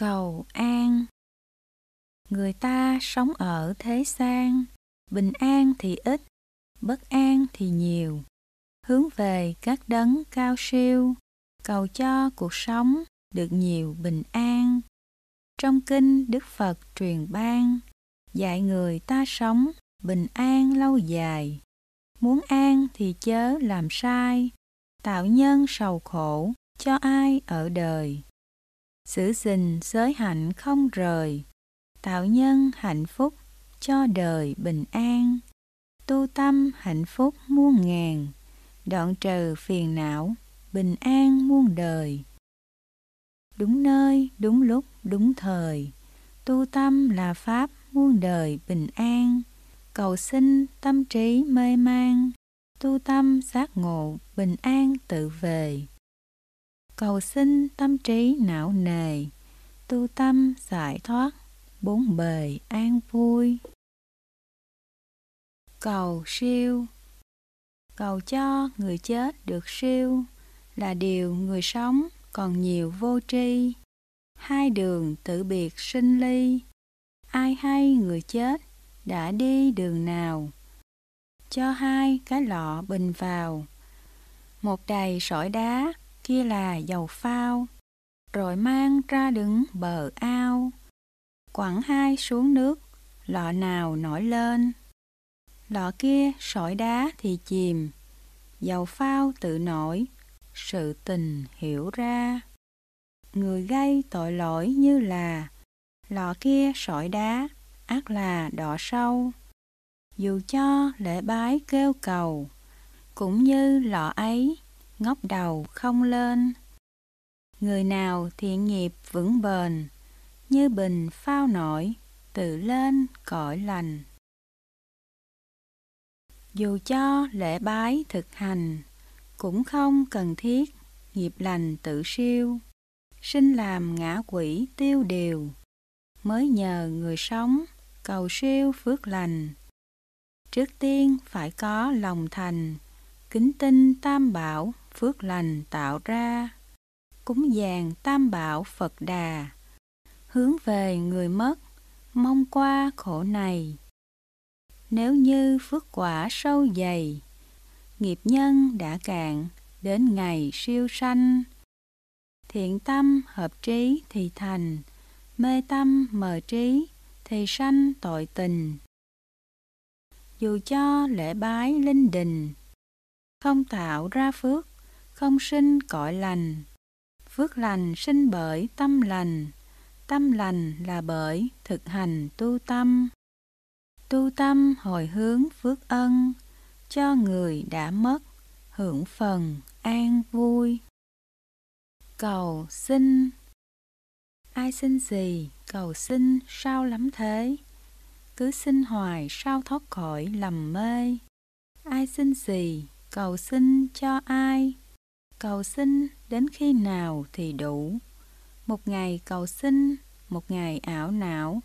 cầu an. Người ta sống ở thế gian, bình an thì ít, bất an thì nhiều. Hướng về các đấng cao siêu, cầu cho cuộc sống được nhiều bình an. Trong kinh đức phật truyền ban, dạy người ta sống bình an lâu dài. Muốn an thì chớ làm sai, tạo nhân sầu khổ cho ai ở đời giữ gìn giới hạnh không rời. Tạo nhân hạnh phúc cho đời bình an. Tu tâm hạnh phúc muôn ngàn. Đoạn trừ phiền não, bình an muôn đời. Đúng nơi, đúng lúc, đúng thời. Tu tâm là pháp muôn đời bình an. Cầu sinh tâm trí mê man. Tu tâm giác ngộ bình an tự về cầu sinh tâm trí não nề, tu tâm giải thoát, bốn bề an vui. Cầu siêu. Cầu cho người chết được siêu là điều người sống còn nhiều vô tri. Hai đường tự biệt sinh ly. Ai hay người chết đã đi đường nào? Cho hai cái lọ bình vào. Một đầy sỏi đá kia là dầu phao, rồi mang ra đứng bờ ao. Quẳng hai xuống nước, lọ nào nổi lên. Lọ kia sỏi đá thì chìm, dầu phao tự nổi, sự tình hiểu ra. Người gây tội lỗi như là, lọ kia sỏi đá, ác là đỏ sâu. Dù cho lễ bái kêu cầu, cũng như lọ ấy ngóc đầu không lên. Người nào thiện nghiệp vững bền, như bình phao nổi, tự lên cõi lành. Dù cho lễ bái thực hành, cũng không cần thiết nghiệp lành tự siêu. Sinh làm ngã quỷ tiêu điều, mới nhờ người sống cầu siêu phước lành. Trước tiên phải có lòng thành, kính tinh tam bảo phước lành tạo ra. Cúng dường tam bảo phật đà. Hướng về người mất, mong qua khổ này. Nếu như phước quả sâu dày, nghiệp nhân đã cạn đến ngày siêu sanh. Thiện tâm hợp trí thì thành, mê tâm mờ trí thì sanh tội tình. Dù cho lễ bái linh đình, không tạo ra phước không sinh cõi lành. Phước lành sinh bởi tâm lành tâm lành là bởi thực hành tu tâm. Tu tâm hồi hướng phước ân, cho người đã mất, hưởng phần an vui. Cầu xin. Ai xin gì, cầu xin sao lắm thế? Cứ xin hoài sao thoát khỏi lầm mê? Ai xin gì, cầu xin cho ai? Cầu xin đến khi nào thì đủ. Một ngày cầu xin, một ngày ảo não.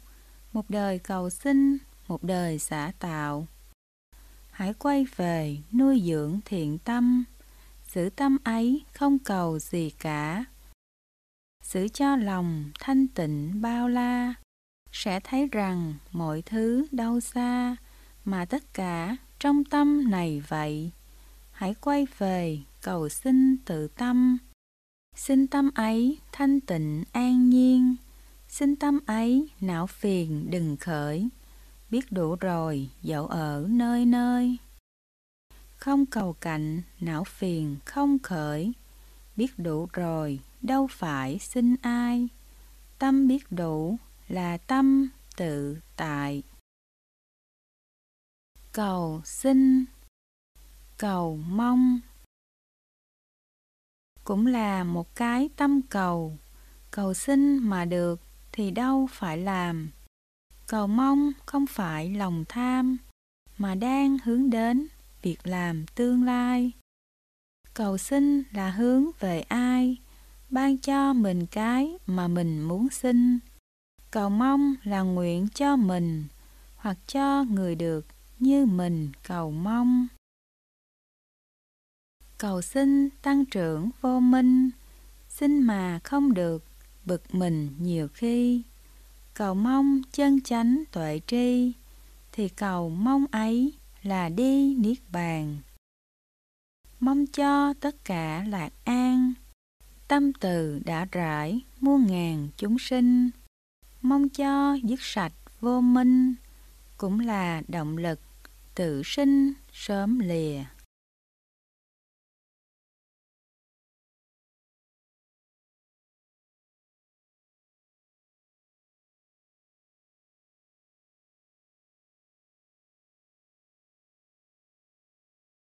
Một đời cầu xin, một đời xả tạo. Hãy quay về nuôi dưỡng thiện tâm. Giữ tâm ấy không cầu gì cả. Giữ cho lòng thanh tịnh bao la. Sẽ thấy rằng mọi thứ đâu xa mà tất cả trong tâm này vậy hãy quay về, cầu xin tự tâm. Xin tâm ấy thanh tịnh, an nhiên. Xin tâm ấy não phiền, đừng khởi. Biết đủ rồi, dẫu ở nơi nơi. Không cầu cạnh, não phiền, không khởi. Biết đủ rồi, đâu phải xin ai. Tâm biết đủ là tâm tự tại. Cầu xin cầu mong. Cũng là một cái tâm cầu. Cầu xin mà được thì đâu phải làm. Cầu mong không phải lòng tham mà đang hướng đến việc làm tương lai. Cầu xin là hướng về ai? Ban cho mình cái mà mình muốn xin. Cầu mong là nguyện cho mình hoặc cho người được như mình cầu mong cầu xin tăng trưởng vô minh xin mà không được bực mình nhiều khi. Cầu mong chân chánh tuệ tri, thì cầu mong ấy là đi niết bàn. Mong cho tất cả lạc an, tâm từ đã rải muôn ngàn chúng sinh. Mong cho dứt sạch vô minh, cũng là động lực tự sinh sớm lìa.